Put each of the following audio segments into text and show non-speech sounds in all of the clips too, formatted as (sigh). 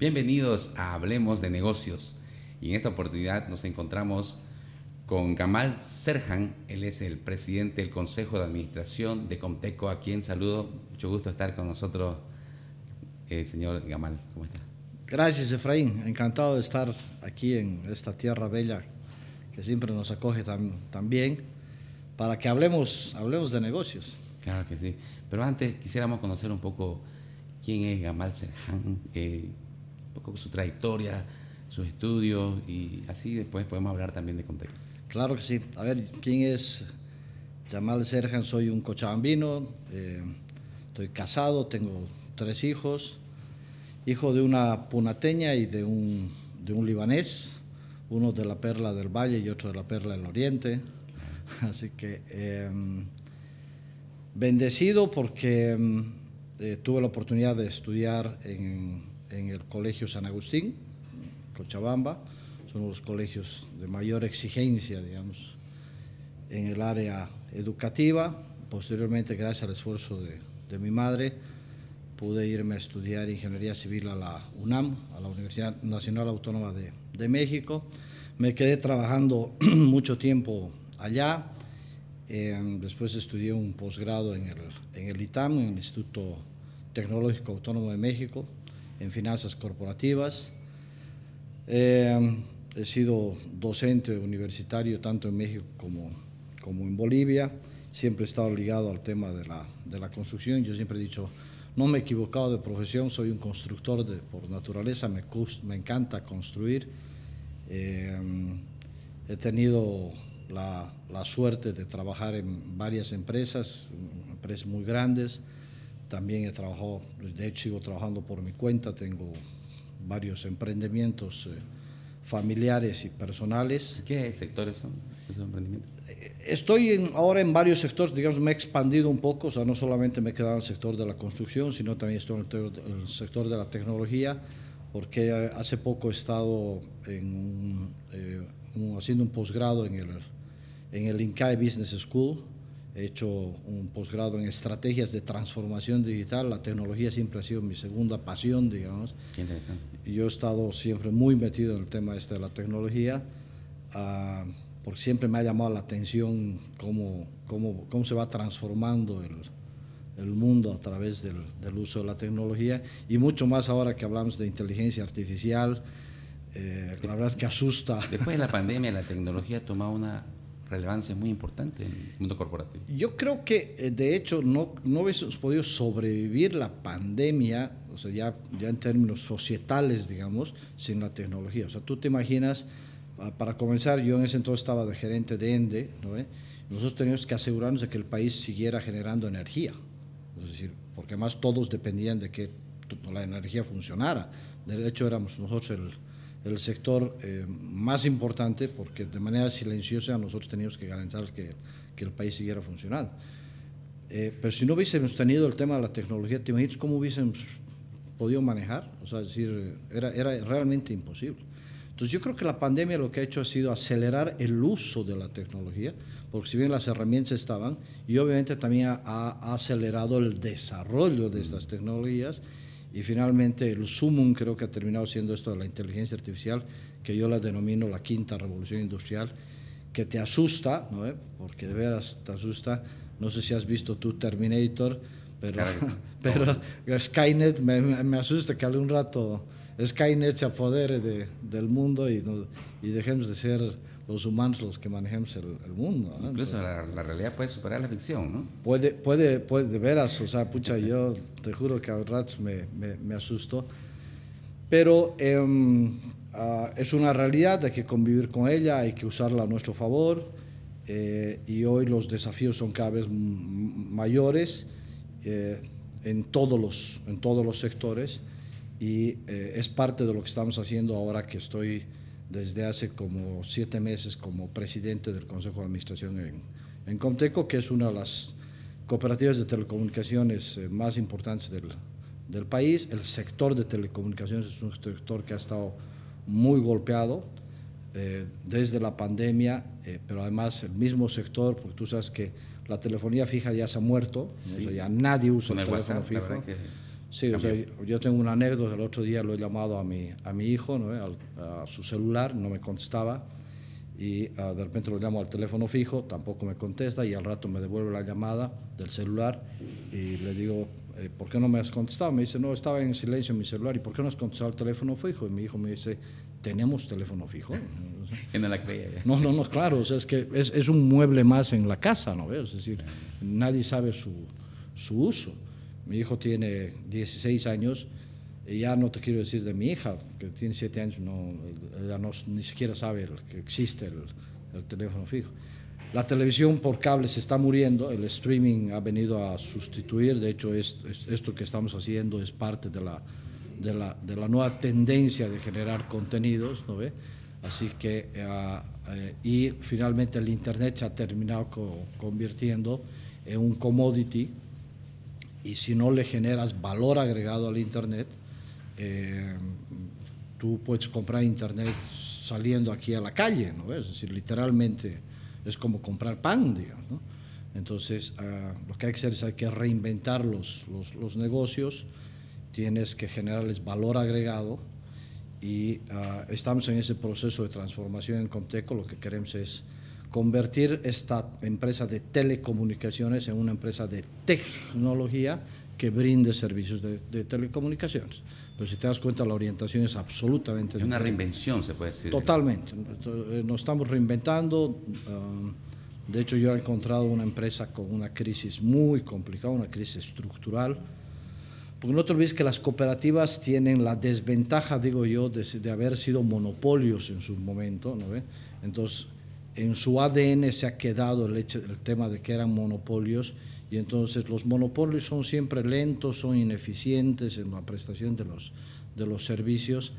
Bienvenidos a Hablemos de Negocios. Y en esta oportunidad nos encontramos con Gamal Serjan. Él es el presidente del Consejo de Administración de Comteco, a quien saludo. Mucho gusto estar con nosotros, eh, señor Gamal. ¿Cómo está? Gracias, Efraín. Encantado de estar aquí en esta tierra bella que siempre nos acoge tan, bien para que hablemos, hablemos de negocios. Claro que sí. Pero antes quisiéramos conocer un poco quién es Gamal Serjan. Eh, un poco su trayectoria, sus estudios y así después podemos hablar también de contexto. Claro que sí. A ver, ¿quién es Jamal Serjan? Soy un cochabambino, eh, estoy casado, tengo tres hijos, hijo de una punateña y de un, de un libanés, uno de la Perla del Valle y otro de la Perla del Oriente. (laughs) Así que em, bendecido porque em, eh, tuve la oportunidad de estudiar en en el Colegio San Agustín, Cochabamba. Son los colegios de mayor exigencia, digamos, en el área educativa. Posteriormente, gracias al esfuerzo de, de mi madre, pude irme a estudiar ingeniería civil a la UNAM, a la Universidad Nacional Autónoma de, de México. Me quedé trabajando (clears throat) mucho tiempo allá. Eh, después estudié un posgrado en el, en el ITAM, en el Instituto Tecnológico Autónomo de México, en finanzas corporativas. Eh, he sido docente universitario tanto en México como, como en Bolivia. Siempre he estado ligado al tema de la, de la construcción. Yo siempre he dicho, no me he equivocado de profesión, soy un constructor de, por naturaleza, me, me encanta construir. Eh, he tenido la, la, suerte de trabajar en varias empresas, empresas muy grandes, también he trabajado, de hecho sigo trabajando por mi cuenta, tengo varios emprendimientos eh, familiares y personales. ¿Qué sectores son esos emprendimientos? Eh, estoy ahora en varios sectores, digamos, me he expandido un poco, o sea, no solamente me he quedado en el sector de la construcción, sino también estoy en el, sector de la tecnología, porque hace poco he estado en haciendo un posgrado en el, en el INCAE Business School, He hecho un posgrado en estrategias de transformación digital. La tecnología siempre ha sido mi segunda pasión, digamos. Qué interesante. Yo he estado siempre muy metido en el tema este de la tecnología, uh, porque siempre me ha llamado la atención cómo, cómo, cómo se va transformando el, el mundo a través del, del, uso de la tecnología y mucho más ahora que hablamos de inteligencia artificial. Eh, la verdad es que asusta. Después de la (laughs) pandemia, la tecnología ha tomado una relevancia muy importante en el mundo corporativo. Yo creo que, eh, de hecho, no, no hubiésemos podido sobrevivir la pandemia, o sea, ya, ya en términos societales, digamos, sin la tecnología. O sea, tú te imaginas, para comenzar, yo en ese entonces estaba de gerente de ENDE, ¿no? nosotros teníamos que asegurarnos de que el país siguiera generando energía, es decir, porque además todos dependían de que la energía funcionara. De hecho, éramos nosotros el el sector eh, más importante porque de manera silenciosa nosotros teníamos que garantizar que, que el país siguiera funcionando. Eh, pero si no hubiésemos tenido el tema de la tecnología, ¿te imaginas cómo hubiésemos podido manejar? O sea, decir, era, era realmente imposible. Entonces yo creo que la pandemia lo que ha hecho ha sido acelerar el uso de la tecnología, porque si bien las herramientas estaban, y obviamente también ha, ha acelerado el desarrollo de estas tecnologías y finalmente el sumum creo que ha terminado siendo esto de la inteligencia artificial, que yo la denomino la quinta revolución industrial, que te asusta, ¿no? ¿Eh? porque de veras te asusta. No sé si has visto tu Terminator, pero, (laughs) pero Skynet me, me, asusta que algún rato Skynet se apodere de, del mundo y, y dejemos de ser los humanos los que manejemos el, mundo. Incluso la, realidad puede superar la ficción, ¿no? Puede, puede, puede, de veras, o sea, pucha, yo te juro que a ratos me, me, me asusto, pero em, ah, es una realidad, hay que convivir con ella, hay que usarla a nuestro favor, eh, y hoy los desafíos son cada vez mayores eh, en, todos los, en todos los sectores, y eh, es parte de lo que estamos haciendo ahora que estoy desde hace como siete meses como presidente del Consejo de Administración en, en Comteco, que es una de las cooperativas de telecomunicaciones eh, más importantes del, del, país. El sector de telecomunicaciones es un sector que ha estado muy golpeado eh, desde la pandemia, eh, pero además el mismo sector, porque tú sabes que la telefonía fija ya se ha muerto, ya nadie usa el, teléfono fijo. Sí, o sea, yo tengo una anécdota, el otro día lo he llamado a mi, a mi hijo, ¿no? a su celular, no me contestaba, y ah, de repente lo llamo al teléfono fijo, tampoco me contesta, y al rato me devuelve la llamada del celular, y le digo, eh, ¿por qué no me has contestado? Me dice, no, estaba en silencio en mi celular, ¿y por qué no has contestado el teléfono fijo? Y mi hijo me dice, ¿tenemos teléfono fijo? (laughs) no la creía No, no, no, claro, o sea, es que es, es, un mueble más en la casa, ¿no? Es decir, nadie sabe su, su uso. Mi hijo tiene 16 años y ya no te quiero decir de mi hija, que tiene 7 años, no, ella no, ni siquiera sabe que existe el, teléfono fijo. La televisión por cable se está muriendo, el streaming ha venido a sustituir, de hecho es, esto que estamos haciendo es parte de la, de la, de la nueva tendencia de generar contenidos, ¿no ve? Así que, eh, eh, y finalmente el Internet se ha terminado convirtiendo en un commodity y si no le generas valor agregado al Internet, eh, tú puedes comprar Internet saliendo aquí a la calle, ¿no? Es decir, literalmente es como comprar pan, digamos, ¿no? Entonces, ah, lo que hay que hacer es hay que reinventar los, los, los negocios, tienes que generarles valor agregado y ah, estamos en ese proceso de transformación en Conteco, lo que queremos es convertir esta empresa de telecomunicaciones en una empresa de tecnología que brinde servicios de, telecomunicaciones. Pero si te das cuenta, la orientación es absolutamente... Es una reinvención, se puede decir. Totalmente. Eh, nos estamos reinventando. Um, de hecho, yo he encontrado una empresa con una crisis muy complicada, una crisis estructural. Porque no te olvides que las cooperativas tienen la desventaja, digo yo, de, de haber sido monopolios en su momento. ¿no? Entonces, en su ADN se ha quedado el, tema de que eran monopolios y entonces los monopolios son siempre lentos, son ineficientes en la prestación de los, de los servicios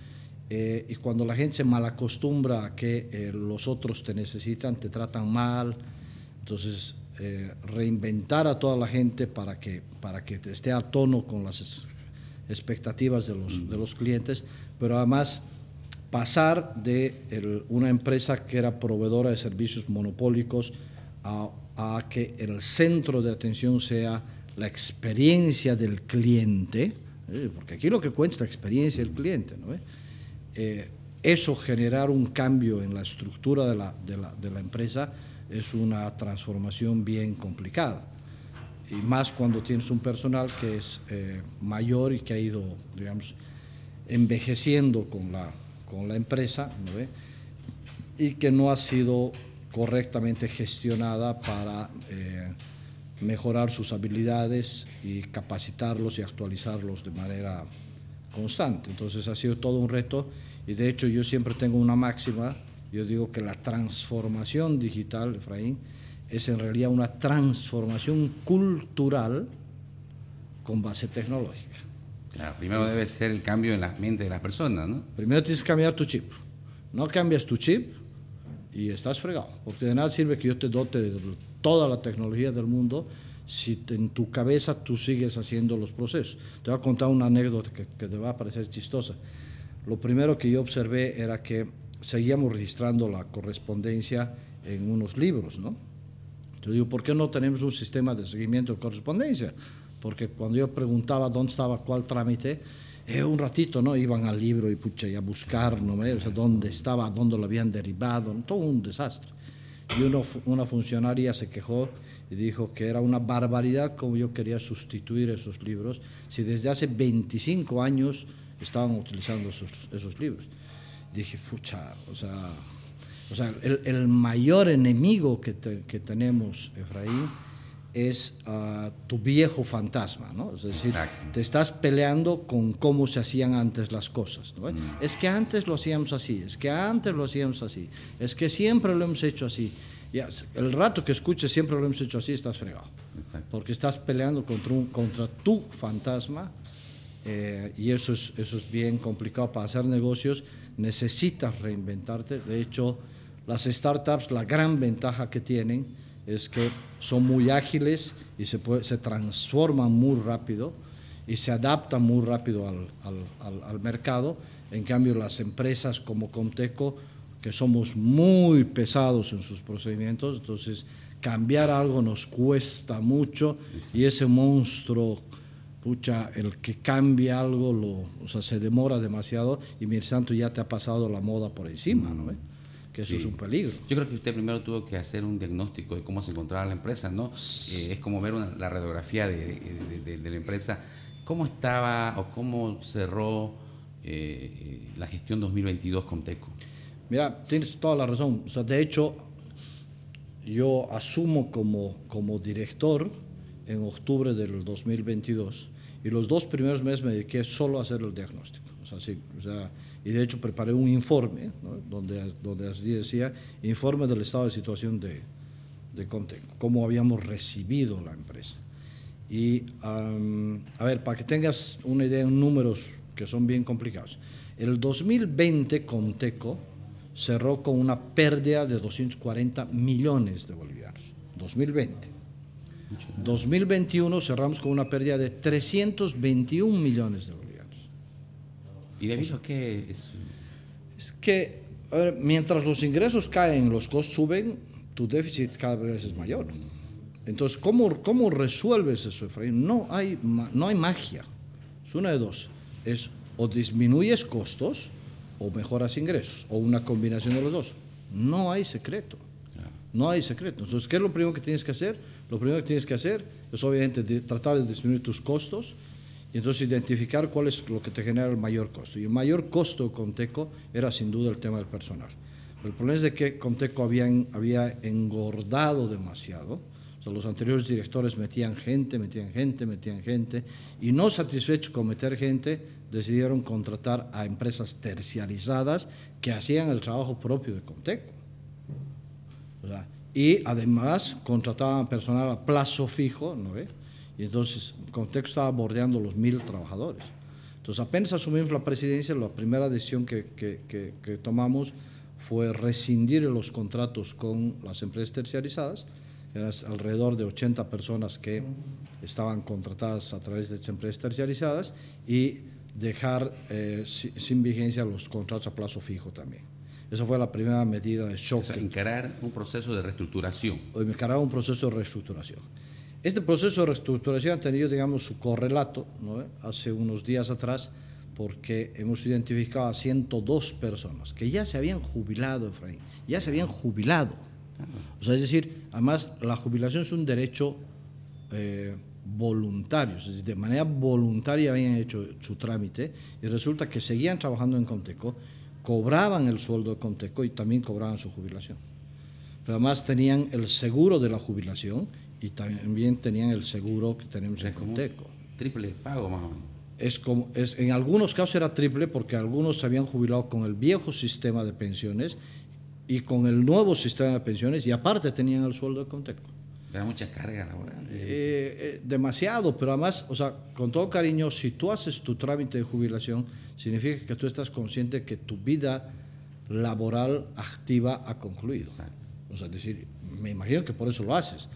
eh, y cuando la gente se malacostumbra a que eh, los otros te necesitan, te tratan mal, entonces eh, reinventar a toda la gente para que, para que esté a tono con las expectativas de los, de los clientes, pero además pasar de una empresa que era proveedora de servicios monopólicos a, que el centro de atención sea la experiencia del cliente, ¿eh? porque aquí lo que cuenta es la experiencia del cliente. ¿no? Eh, eso generar un cambio en la estructura de la, de, la, de la, empresa es una transformación bien complicada. Y más cuando tienes un personal que es eh, mayor y que ha ido, digamos, envejeciendo con la, con la empresa y que no ha sido correctamente gestionada para eh, mejorar sus habilidades y capacitarlos y actualizarlos de manera constante. Entonces ha sido todo un reto y de hecho yo siempre tengo una máxima, yo digo que la transformación digital, Efraín, es en realidad una transformación cultural con base tecnológica primero debe ser el cambio en la mente de las personas, ¿no? Primero tienes que cambiar tu chip. No cambias tu chip y estás fregado. Porque de nada sirve que yo te dote de toda la tecnología del mundo si en tu cabeza tú sigues haciendo los procesos. Te voy a contar una anécdota que, que te va a parecer chistosa. Lo primero que yo observé era que seguíamos registrando la correspondencia en unos libros, ¿no? Yo digo, ¿por qué no tenemos un sistema de seguimiento de correspondencia? Porque cuando yo preguntaba dónde estaba cuál trámite, eh, un ratito no iban al libro y, pucha, y a buscar ¿no? o sea, dónde estaba, dónde lo habían derivado, todo un desastre. Y uno, una funcionaria se quejó y dijo que era una barbaridad como yo quería sustituir esos libros si desde hace 25 años estaban utilizando esos, esos libros. Dije, pucha, o sea, o sea el, el mayor enemigo que, que tenemos, Efraín, es ah, tu viejo fantasma, ¿no? Es decir, te estás peleando con cómo se hacían antes las cosas, ¿no? Mm. Es que antes lo hacíamos así, es que antes lo hacíamos así, es que siempre lo hemos hecho así. Ya, el rato que escuches siempre lo hemos hecho así, estás fregado. Porque estás peleando contra, un, contra tu fantasma eh, y eso es, eso es bien complicado para hacer negocios. Necesitas reinventarte. De hecho, las startups, la gran ventaja que tienen, es que son muy ágiles y se, se transforman muy rápido y se adaptan muy rápido al, al, mercado. En cambio, las empresas como Conteco, que somos muy pesados en sus procedimientos, entonces cambiar algo nos cuesta mucho y ese monstruo pucha, el que cambie algo, lo, o sea, se demora demasiado y mi santo ya te ha pasado la moda por encima, ¿no? Que eso es un peligro. Yo creo que usted primero tuvo que hacer un diagnóstico de cómo se encontraba la empresa, ¿no? Eh, es como ver la radiografía de, la empresa. ¿Cómo estaba o cómo cerró eh, eh, la gestión 2022 con TECO? Mira, tienes toda la razón. O sea, de hecho, yo asumo como, como director en octubre del 2022 y los dos primeros meses me dediqué solo a hacer el diagnóstico. O sea, sí, o sea, y de hecho preparé un informe donde, donde decía informe del estado de situación de, de cómo habíamos recibido la empresa. Y a ver, para que tengas una idea en números que son bien complicados, el 2020 Conteco cerró con una pérdida de 240 millones de bolivianos. 2020. 2021 cerramos con una pérdida de 321 millones de bolivianos. ¿Y debido a qué es? Es que mientras los ingresos caen, los costos suben, tu déficit cada vez es mayor. Entonces, ¿cómo, cómo resuelves eso, Efraín? No hay, no hay magia. Es una de dos. Es o disminuyes costos o mejoras ingresos, o una combinación de los dos. No hay secreto. No hay secreto. Entonces, ¿qué es lo primero que tienes que hacer? Lo primero que tienes que hacer es obviamente tratar de disminuir tus costos y entonces identificar cuál es lo que te genera el mayor costo. Y el mayor costo con Teco era sin duda el tema del personal. el problema es de que Conteco habían, había engordado demasiado. O sea, los anteriores directores metían gente, metían gente, metían gente, y no satisfechos con meter gente, decidieron contratar a empresas terciarizadas que hacían el trabajo propio de Conteco. y además contrataban personal a plazo fijo, ¿no ve? Y entonces Conteco estaba bordeando los mil trabajadores. Entonces apenas asumimos la presidencia, la primera decisión que, que, que tomamos fue rescindir los contratos con las empresas terciarizadas, eran alrededor de 80 personas que estaban contratadas a través de empresas terciarizadas y dejar eh, sin vigencia los contratos a plazo fijo también. Esa fue la primera medida de shock. encarar un proceso de reestructuración. Encarar un proceso de reestructuración. Este proceso de reestructuración ha tenido, digamos, su correlato ¿no? hace unos días atrás, porque hemos identificado a 102 personas que ya se habían jubilado, Efraín, ya se habían jubilado. O sea, es decir, además la jubilación es un derecho eh, voluntarios, de manera voluntaria habían hecho su trámite y resulta que seguían trabajando en Conteco, cobraban el sueldo de Conteco y también cobraban su jubilación. Pero además tenían el seguro de la jubilación y también tenían el seguro que tenemos en Conteco. Triple pago más o menos. Es como, es, en algunos casos era triple porque algunos se habían jubilado con el viejo sistema de pensiones y con el nuevo sistema de pensiones y aparte tenían el sueldo de Conteco. Era mucha carga laboral. Eh, eh, demasiado, pero además, o sea, con todo cariño, si tú haces tu trámite de jubilación, significa que tú estás consciente que tu vida laboral activa ha concluido. O sea, es decir, me imagino que por eso lo haces.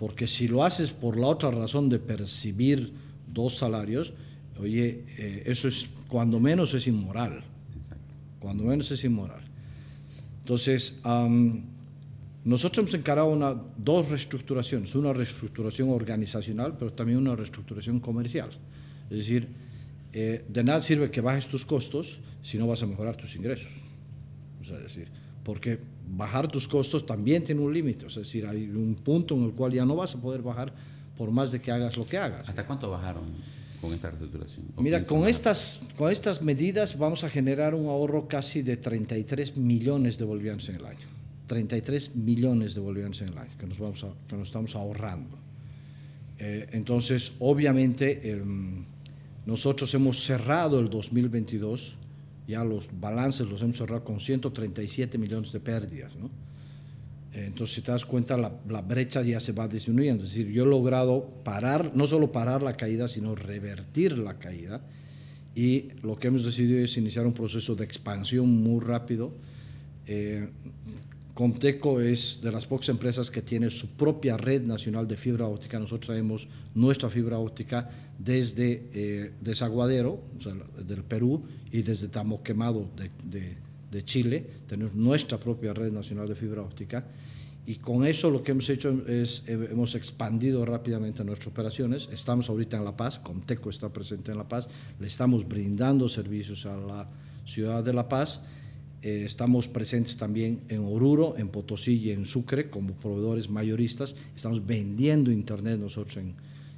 Porque si lo haces por la otra razón de percibir dos salarios, oye, eh, eso es, cuando menos es inmoral. Cuando menos es inmoral. Entonces, nosotros hemos encarado una, dos reestructuraciones, una reestructuración organizacional, pero también una reestructuración comercial. Es decir, eh, de nada sirve que bajes tus costos si no vas a mejorar tus ingresos. O sea, es decir, porque bajar tus costos también tiene un límite. Es decir, hay un punto en el cual ya no vas a poder bajar por más de que hagas lo que hagas. ¿Hasta cuánto bajaron con esta reestructuración? Mira, con estas, con estas medidas vamos a generar un ahorro casi de 33 millones de bolivianos en el año. 33 millones de bolivianos en el año que nos, vamos que nos estamos ahorrando. Eh, entonces, obviamente, em, nosotros hemos cerrado el 2022, ya los balances los hemos cerrado con 137 millones de pérdidas. ¿no? Entonces, si te das cuenta, la, la, brecha ya se va disminuyendo. Es decir, yo he logrado parar, no solo parar la caída, sino revertir la caída. Y lo que hemos decidido es iniciar un proceso de expansión muy rápido. Eh, Comteco es de las pocas empresas que tiene su propia red nacional de fibra óptica. Nosotros traemos nuestra fibra óptica desde eh, Desaguadero, del Perú, y desde Tamoquemado de, de, Chile. Tenemos nuestra propia red nacional de fibra óptica. Y con eso lo que hemos hecho es, eh, hemos expandido rápidamente nuestras operaciones. Estamos ahorita en La Paz, Conteco está presente en La Paz, le estamos brindando servicios a la ciudad de La Paz. Eh, estamos presentes también en Oruro, en Potosí y en Sucre como proveedores mayoristas. Estamos vendiendo Internet nosotros en,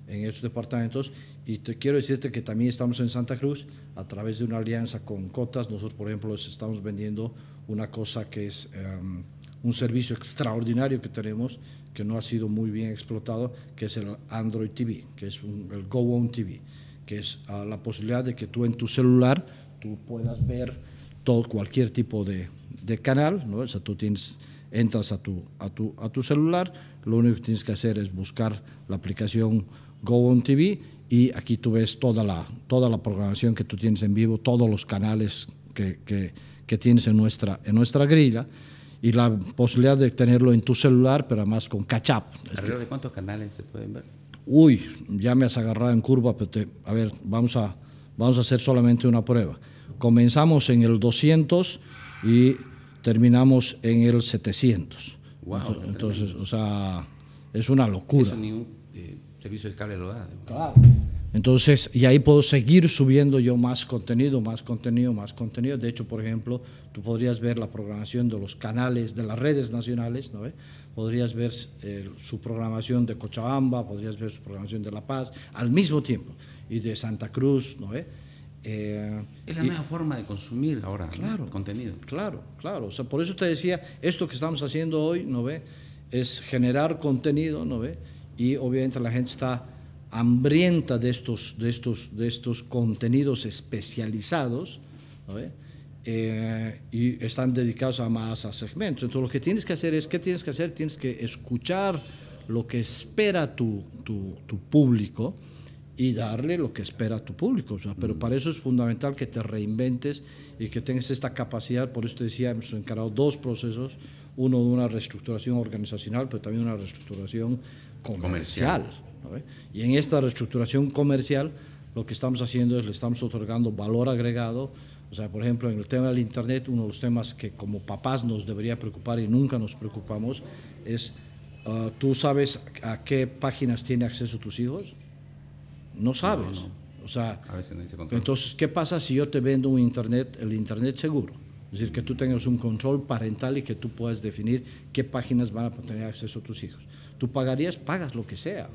en estos departamentos. Y te quiero decirte que también estamos en Santa Cruz a través de una alianza con Cotas. Nosotros, por ejemplo, estamos vendiendo una cosa que es... Em, un servicio extraordinario que tenemos que no ha sido muy bien explotado, que es el Android TV, que es el Go On TV, que es ah, la posibilidad de que tú en tu celular tú puedas ver todo, cualquier tipo de, de canal, ¿no? O sea, tú tienes, entras a tu, a, tu, a tu celular, lo único que tienes que hacer es buscar la aplicación Go On TV y aquí tú ves toda la, toda la programación que tú tienes en vivo, todos los canales que, que, que tienes en nuestra, en nuestra grilla y la posibilidad de tenerlo en tu celular, pero además con catch-up. ¿Alrededor de cuántos canales se pueden ver? Uy, ya me has agarrado en curva, pero a ver, vamos a, vamos a hacer solamente una prueba. Comenzamos en el 200 y terminamos en el 700. Wow, entonces, o sea, es una locura. Eso ni un eh, servicio de cable lo da. Claro. Entonces, y ahí puedo seguir subiendo yo más contenido, más contenido, más contenido. De hecho, por ejemplo, tú podrías ver la programación de los canales, de las redes nacionales, ¿no? podrías ver eh, su programación de Cochabamba, podrías ver su programación de La Paz, al mismo tiempo, y de Santa Cruz, ¿no? Eh, es la nueva forma de consumir ahora claro, contenido. Claro, claro. O sea, por eso te decía, esto que estamos haciendo hoy, ¿no ve? Es generar contenido, ¿no ve? Y obviamente la gente está hambrienta de estos, de estos, de estos contenidos especializados eh, y están dedicados a más a segmentos. Entonces lo que tienes que hacer es, ¿qué tienes que hacer? Tienes que escuchar lo que espera tu, tu, tu público y darle lo que espera tu público. pero mm. para eso es fundamental que te reinventes y que tengas esta capacidad. Por eso te decía, hemos encarado dos procesos, uno de una reestructuración organizacional, pero también una reestructuración comercial. Y en esta reestructuración comercial lo que estamos haciendo es le estamos otorgando valor agregado. O sea, por ejemplo, en el tema del Internet, uno de los temas que como papás nos debería preocupar y nunca nos preocupamos es, uh, ¿tú sabes a qué páginas tienen acceso tus hijos? No sabes. O sea, entonces, ¿qué pasa si yo te vendo un Internet, el Internet seguro? Es decir, que tú tengas un control parental y que tú puedas definir qué páginas van a tener acceso tus hijos. Tú pagarías, pagas lo que sea.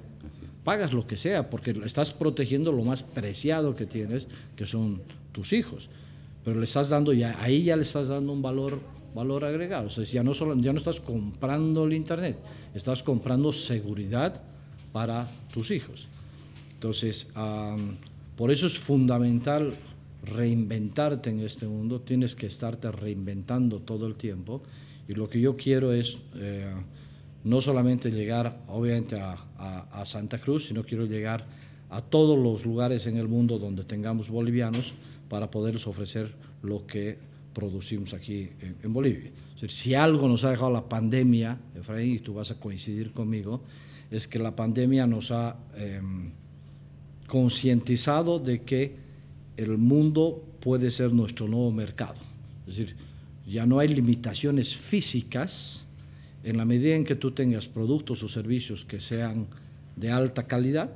Pagas lo que sea, porque estás protegiendo lo más preciado que tienes, que son tus hijos. Pero le estás dando, ya, ahí ya le estás dando un valor, valor agregado. O sea, ya no, solo, ya no estás comprando el Internet, estás comprando seguridad para tus hijos. Entonces, por eso es fundamental reinventarte en este mundo, tienes que estarte reinventando todo el tiempo. Y lo que yo quiero es... Eh, no solamente llegar obviamente a, Santa Cruz, sino quiero llegar a todos los lugares en el mundo donde tengamos bolivianos para poderles ofrecer lo que producimos aquí en, Bolivia. si algo nos ha dejado la pandemia, Efraín, y tú vas a coincidir conmigo, es que la pandemia nos ha em, concientizado de que el mundo puede ser nuestro nuevo mercado. Es decir, ya no hay limitaciones físicas, en la medida en que tú tengas productos o servicios que sean de alta calidad,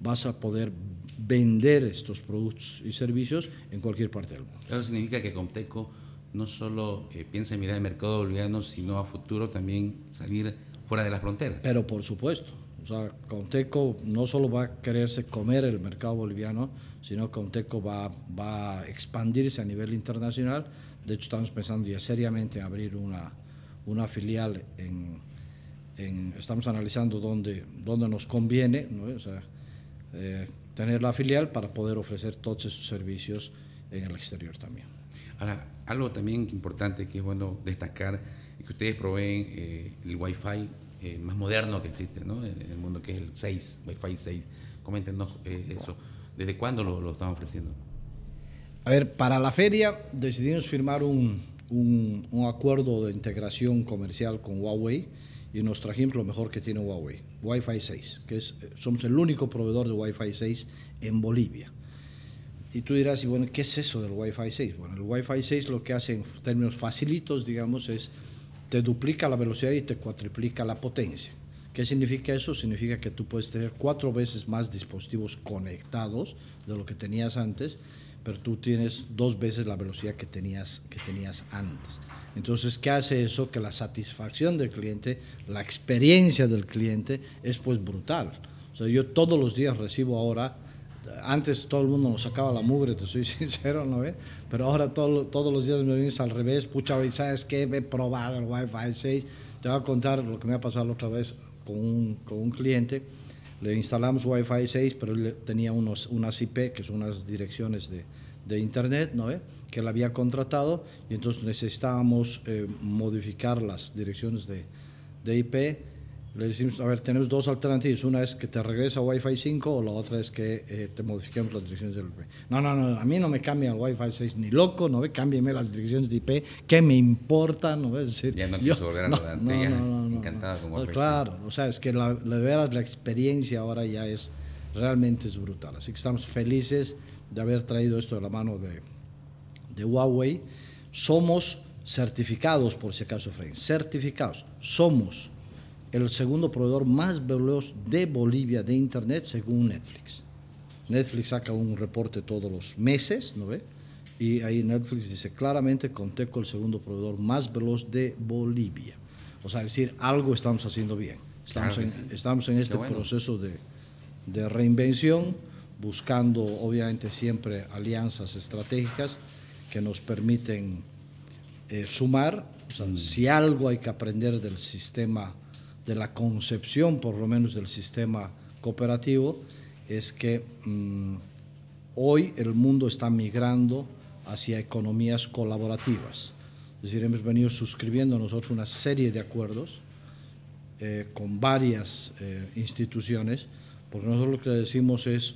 vas a poder vender estos productos y servicios en cualquier parte del mundo. Eso significa que Comteco no solo eh, piensa en mirar el mercado boliviano, sino a futuro también salir fuera de las fronteras. Pero por supuesto, o sea, Comteco no solo va a quererse comer el mercado boliviano, sino que Comteco va, va a expandirse a nivel internacional. De hecho, estamos pensando ya seriamente en abrir una, una filial estamos analizando dónde, dónde nos conviene eh, tener la filial para poder ofrecer todos esos servicios en el exterior también. Ahora, algo también importante que es bueno destacar es que ustedes proveen eh, el Wi-Fi eh, más moderno que existe ¿no? en el mundo, que es el 6, Wi-Fi 6. Coméntenos eso. ¿Desde cuándo lo, lo están ofreciendo? A ver, para la feria decidimos firmar un, un, acuerdo de integración comercial con Huawei y nos trajimos lo mejor que tiene Huawei, Wi-Fi 6, que es, somos el único proveedor de Wi-Fi 6 en Bolivia. Y tú dirás, y bueno, ¿qué es eso del Wi-Fi 6? Bueno, el Wi-Fi 6 lo que hace en términos facilitos, digamos, es te duplica la velocidad y te cuatriplica la potencia. ¿Qué significa eso? Significa que tú puedes tener cuatro veces más dispositivos conectados de lo que tenías antes, pero tú tienes dos veces la velocidad que tenías, que tenías antes. Entonces, ¿qué hace eso? Que la satisfacción del cliente, la experiencia del cliente es pues brutal. O sea, yo todos los días recibo ahora, antes todo el mundo nos sacaba la mugre, te soy (laughs) sincero, ¿no ve? Pero ahora todos los días me vienes al revés, pucha, ¿sabes qué? He probado el Wi-Fi 6. Te voy a contar lo que me ha pasado otra vez con un, con un cliente. Le instalamos Wi-Fi 6, pero él tenía unos, unas IP, que son unas direcciones de, de Internet, ¿no ve? que él había contratado y entonces necesitábamos eh, modificar las direcciones de, de, IP. Le decimos, a ver, tenemos dos alternativas. Una es que te regresa a Wi-Fi 5 o la otra es que eh, te modifiquemos las direcciones del IP. No, no, no, a mí no me cambia el Wi-Fi 6 ni loco, ¿no ve? Cámbiame las direcciones de IP, ¿qué me importa? ¿no? Es decir, ya no quiso volver a (laughs) no, no, no, encantado como Claro, o sea, es que la, la, veras, la experiencia ahora ya es realmente es brutal. Así que estamos felices de haber traído esto de la mano de, de Huawei, somos certificados, por si acaso, Frank, certificados. Somos el segundo proveedor más veloz de Bolivia de Internet según Netflix. Netflix saca un reporte todos los meses, ¿no ve? Y ahí Netflix dice claramente Conteco el segundo proveedor más veloz de Bolivia. O sea, decir, algo estamos haciendo bien. Estamos, en, estamos en este proceso de, de reinvención, buscando obviamente siempre alianzas estratégicas que nos permiten eh, sumar. Mm. Si algo hay que aprender del sistema, de la concepción por lo menos del sistema cooperativo, es que mm, hoy el mundo está migrando hacia economías colaborativas. Es decir, hemos venido suscribiendo nosotros una serie de acuerdos eh, con varias eh, instituciones, porque nosotros lo que decimos es,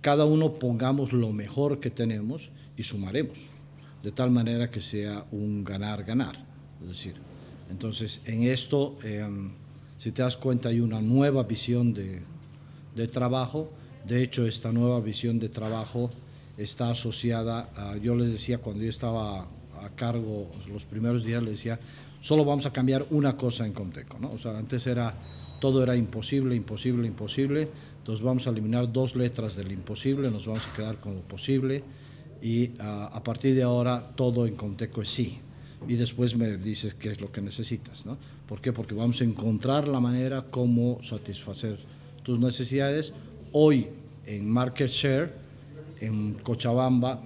cada uno pongamos lo mejor que tenemos y sumaremos de tal manera que sea un ganar-ganar. Es decir, entonces en esto, em, si te das cuenta, hay una nueva visión de, de, trabajo. De hecho, esta nueva visión de trabajo está asociada, a, yo les decía cuando yo estaba a cargo los primeros días, les decía, solo vamos a cambiar una cosa en Conteco. ¿no? O sea, antes era, todo era imposible, imposible, imposible. Entonces vamos a eliminar dos letras del imposible, nos vamos a quedar con lo posible y ah, a partir de ahora todo en Conteco es sí. Y después me dices qué es lo que necesitas, ¿no? ¿Por qué? Porque vamos a encontrar la manera cómo satisfacer tus necesidades. Hoy en Market Share, en Cochabamba,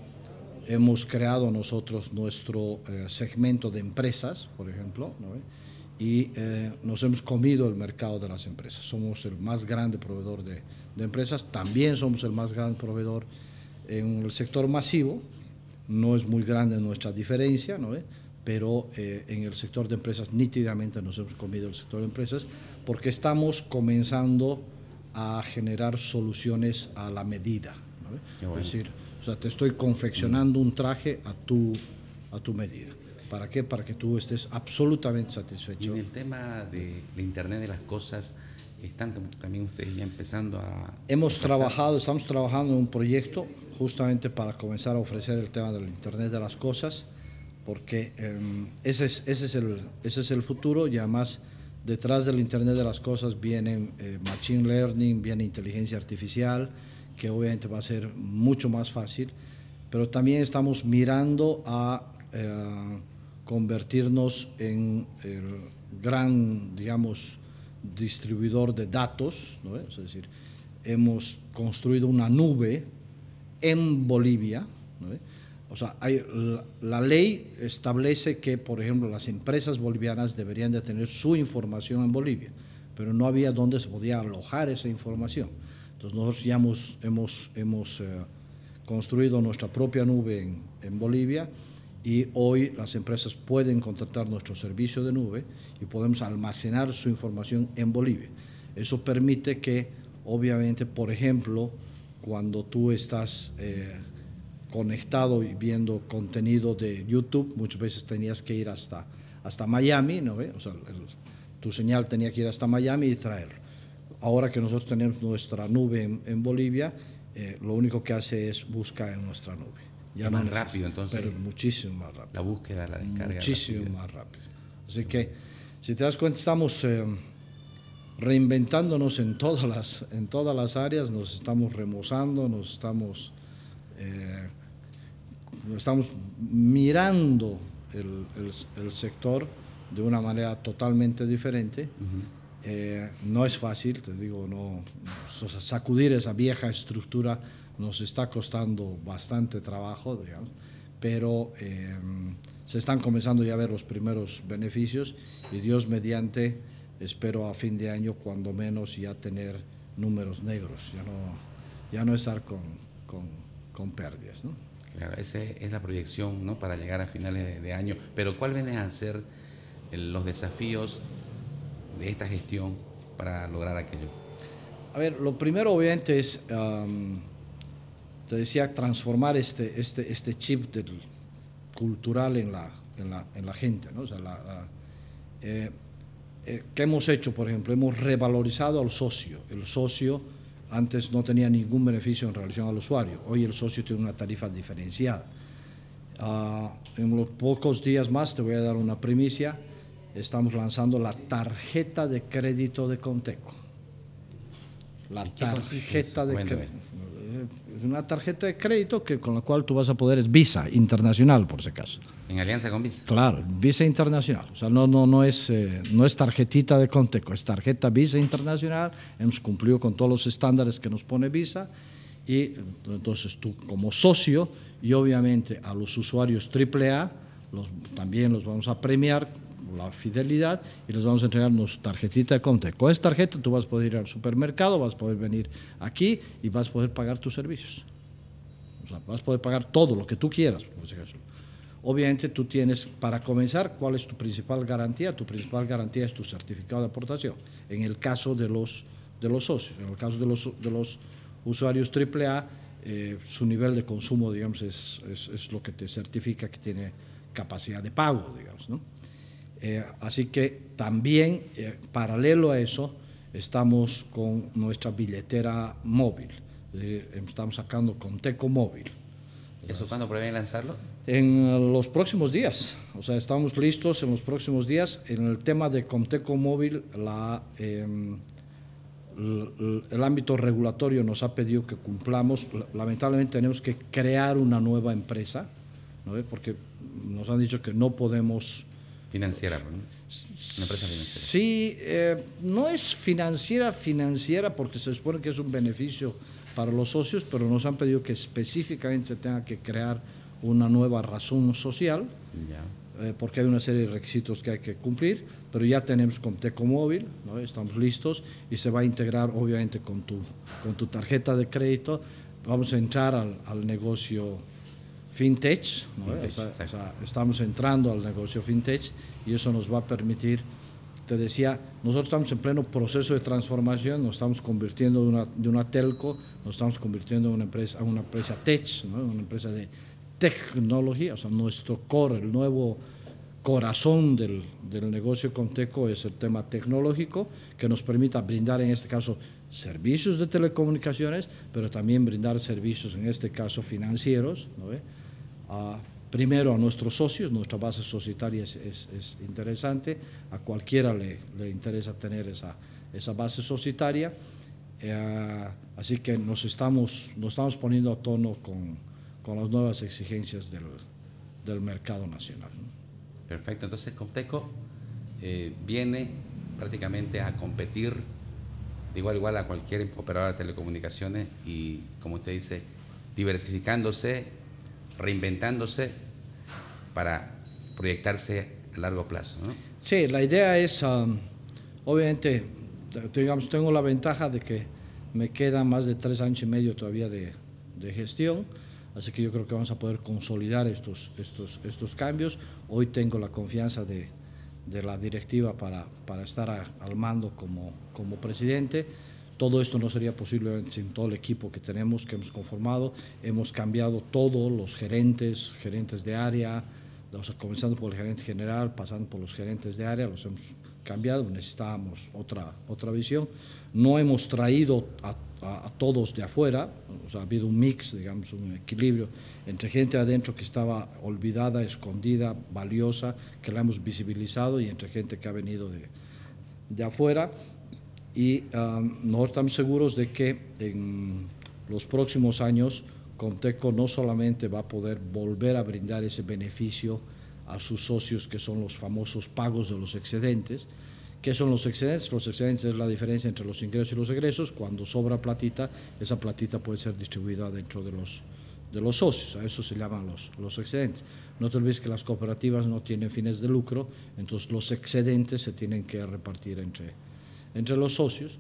hemos creado nosotros nuestro eh, segmento de empresas, por ejemplo, ¿no? y eh, nos hemos comido el mercado de las empresas. Somos el más grande proveedor de, de empresas, también somos el más grande proveedor en el sector masivo no es muy grande nuestra diferencia, ¿no? Pero eh, en el sector de empresas nítidamente nos hemos comido el sector de empresas porque estamos comenzando a generar soluciones a la medida. ¿no? Es decir, o sea, te estoy confeccionando un traje a tu, a tu medida. ¿Para qué? Para que tú estés absolutamente satisfecho. Y en el tema de la Internet de las Cosas, ¿Están también ustedes ya empezando a... Hemos trabajado, estamos trabajando en un proyecto justamente para comenzar a ofrecer el tema del Internet de las Cosas, porque em, ese, es, ese, es el, ese es el futuro y además detrás del Internet de las Cosas viene eh, Machine Learning, viene inteligencia artificial, que obviamente va a ser mucho más fácil, pero también estamos mirando a eh, convertirnos en el gran, digamos, distribuidor de datos, ¿no? es decir, hemos construido una nube en Bolivia. ¿no? O sea, la, ley establece que, por ejemplo, las empresas bolivianas deberían de tener su información en Bolivia, pero no había dónde se podía alojar esa información. Entonces nosotros ya hemos, hemos, hemos eh, construido nuestra propia nube en, en Bolivia y hoy las empresas pueden contratar nuestro servicio de nube y podemos almacenar su información en Bolivia. Eso permite que, obviamente, por ejemplo, cuando tú estás eh, conectado y viendo contenido de YouTube, muchas veces tenías que ir hasta, hasta Miami, ¿no? O sea, tu señal tenía que ir hasta Miami y traerlo. Ahora que nosotros tenemos nuestra nube en, Bolivia, eh, lo único que hace es buscar en nuestra nube. Ya más rápido, entonces. Pero muchísimo más rápido. La búsqueda, la descarga. Muchísimo más rápido. Así que, si te das cuenta, estamos eh, reinventándonos en todas, las, en todas las áreas, nos estamos remozando, nos estamos, eh, estamos mirando el, el, sector de una manera totalmente diferente. Eh, no es fácil, te digo, no, sacudir esa vieja estructura nos está costando bastante trabajo, digamos, pero eh, se están comenzando ya a ver los primeros beneficios y Dios mediante, espero a fin de año, cuando menos, ya tener números negros, ya no, ya no estar con, con, con pérdidas. ¿no? Claro, esa es la proyección ¿no? para llegar a finales de, año, pero ¿cuáles vienen a ser los desafíos de esta gestión para lograr aquello? A ver, lo primero obviamente es te decía, transformar este, este, este chip del, cultural en la, en la, en la gente. ¿no? O sea, la, eh, eh, ¿Qué hemos hecho, por ejemplo? Hemos revalorizado al socio. El socio antes no tenía ningún beneficio en relación al usuario. Hoy el socio tiene una tarifa diferenciada. Ah, en los pocos días más, te voy a dar una primicia, estamos lanzando la tarjeta de crédito de Conteco. La tarjeta de crédito una tarjeta de crédito que, con la cual tú vas a poder, es Visa Internacional, por ese caso. ¿En alianza con Visa? Claro, Visa Internacional. O sea, no, no, no, es, eh, no es tarjetita de Conteco, es tarjeta Visa Internacional. Hemos cumplido con todos los estándares que nos pone Visa. Y entonces tú, como socio, y obviamente a los usuarios AAA, los, también los vamos a premiar la fidelidad y les vamos a entregar nuestra tarjetita de Conte. Con esta tarjeta tú vas a poder ir al supermercado, vas a poder venir aquí y vas a poder pagar tus servicios. O sea, vas a poder pagar todo lo que tú quieras. Obviamente tú tienes, para comenzar, ¿cuál es tu principal garantía? Tu principal garantía es tu certificado de aportación. En el caso de los, de los socios, en el caso de los, de los usuarios AAA, eh, su nivel de consumo, digamos, es, es, es, lo que te certifica que tiene capacidad de pago, digamos, ¿no? Eh, así que también, eh, paralelo a eso, estamos con nuestra billetera móvil. Eh, estamos sacando Conteco Móvil. ¿Eso cuándo prevén lanzarlo? En los próximos días. O sea, estamos listos en los próximos días. En el tema de Conteco Móvil, la, em, el, ámbito regulatorio nos ha pedido que cumplamos. Lamentablemente tenemos que crear una nueva empresa, ¿no? porque nos han dicho que no podemos Financiera, ¿no? Una empresa financiera. Sí, eh, no es financiera, financiera, porque se supone que es un beneficio para los socios, pero nos han pedido que específicamente se tenga que crear una nueva razón social, eh, porque hay una serie de requisitos que hay que cumplir, pero ya tenemos con Tecomóvil, ¿no? estamos listos y se va a integrar obviamente con tu, con tu tarjeta de crédito. Vamos a entrar al, al negocio fintech, estamos entrando al negocio fintech y eso nos va a permitir, te decía, nosotros estamos en pleno proceso de transformación, nos estamos convirtiendo de una, de una telco, nos estamos convirtiendo en una empresa, una empresa tech, una empresa de tecnología, o sea, nuestro core, el nuevo corazón del, del negocio Conteco es el tema tecnológico que nos permita brindar en este caso servicios de telecomunicaciones, pero también brindar servicios en este caso financieros, ¿no? Primero a nuestros socios, nuestra base societaria es, es, interesante, a cualquiera le, le, interesa tener esa, esa base societaria, eh, así que nos estamos, nos estamos poniendo a tono con, con las nuevas exigencias del, del mercado nacional. Perfecto, entonces Comteco eh, viene prácticamente a competir de igual a igual a cualquier operador de telecomunicaciones y, como usted dice, diversificándose reinventándose para proyectarse a largo plazo. Sí, la idea es, um, obviamente, digamos, tengo la ventaja de que me quedan más de tres años y medio todavía de, gestión, así que yo creo que vamos a poder consolidar estos, estos, estos cambios. Hoy tengo la confianza de, la directiva para, estar al mando como presidente todo esto no sería posible sin todo el equipo que tenemos, que hemos conformado. Hemos cambiado todos los gerentes, gerentes de área, comenzando por el gerente general, pasando por los gerentes de área, los hemos cambiado, necesitábamos otra, otra visión. No hemos traído a, a, todos de afuera, o ha habido un mix, digamos, un equilibrio entre gente adentro que estaba olvidada, escondida, valiosa, que la hemos visibilizado, y entre gente que ha venido de, de afuera. Y um, nosotros estamos seguros de que en los próximos años Comteco no solamente va a poder volver a brindar ese beneficio a sus socios, que son los famosos pagos de los excedentes, ¿Qué son los excedentes? Los excedentes es la diferencia entre los ingresos y los egresos. Cuando sobra platita, esa platita puede ser distribuida dentro de los, de los socios. A eso se llaman los, los excedentes. No te olvides que las cooperativas no tienen fines de lucro, entonces los excedentes se tienen que repartir entre, entre los socios.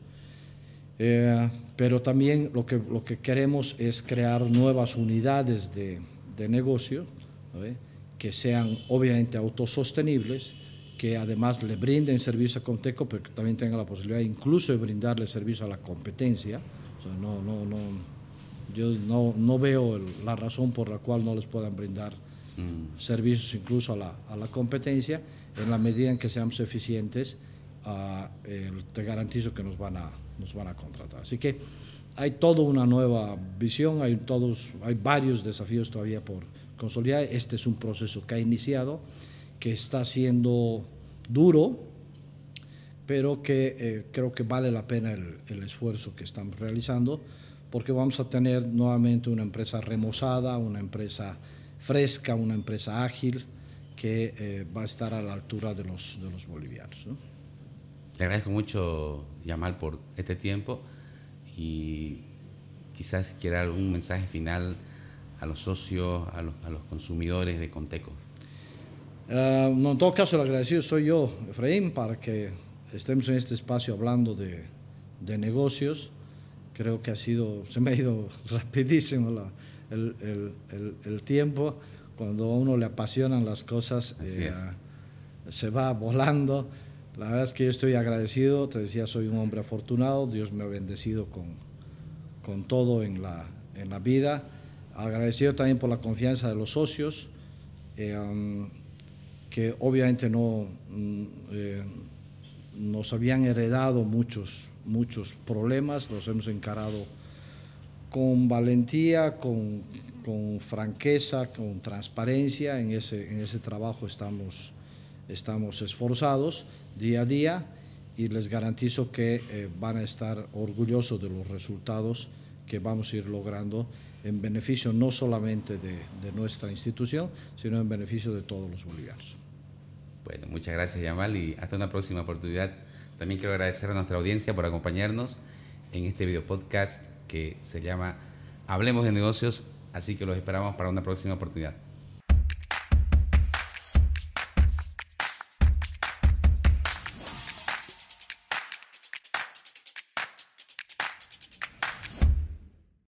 Eh, pero también lo que, lo que queremos es crear nuevas unidades de, de negocio que sean obviamente autosostenibles que además le brinden servicio a Conteco, pero que también tenga la posibilidad incluso de brindarle servicio a la competencia. no, no, no, yo no, no veo la razón por la cual no les puedan brindar mm. servicios incluso a la, a la, competencia. En la medida en que seamos eficientes, uh, te garantizo que nos van, a, nos van a contratar. Así que hay toda una nueva visión, hay, todos, hay varios desafíos todavía por consolidar. Este es un proceso que ha iniciado que está siendo duro, pero que eh, creo que vale la pena el, esfuerzo que estamos realizando, porque vamos a tener nuevamente una empresa remozada, una empresa fresca, una empresa ágil, que eh, va a estar a la altura de los bolivianos. Te agradezco mucho, Yamal, por este tiempo y quizás quiera algún mensaje final a los socios, a los, a los consumidores de Conteco. Uh, no, en todo caso, el agradecido soy yo, Efraín, para que estemos en este espacio hablando de, de negocios. Creo que ha sido, se me ha ido (laughs) rapidísimo la, el, el, el, tiempo. Cuando a uno le apasionan las cosas, eh, se va volando. La verdad es que yo estoy agradecido. Te decía, soy un hombre afortunado. Dios me ha bendecido con, con todo en la, en la vida. Agradecido también por la confianza de los socios. Eh, um, que obviamente no, mm, eh, nos habían heredado muchos, muchos problemas, los hemos encarado con valentía, con, con franqueza, con transparencia, en ese, en ese trabajo estamos, estamos esforzados día a día y les garantizo que eh, van a estar orgullosos de los resultados que vamos a ir logrando en beneficio no solamente de, de nuestra institución, sino en beneficio de todos los bolivianos. Bueno, muchas gracias Yamal y hasta una próxima oportunidad. También quiero agradecer a nuestra audiencia por acompañarnos en este video podcast que se llama Hablemos de negocios, así que los esperamos para una próxima oportunidad.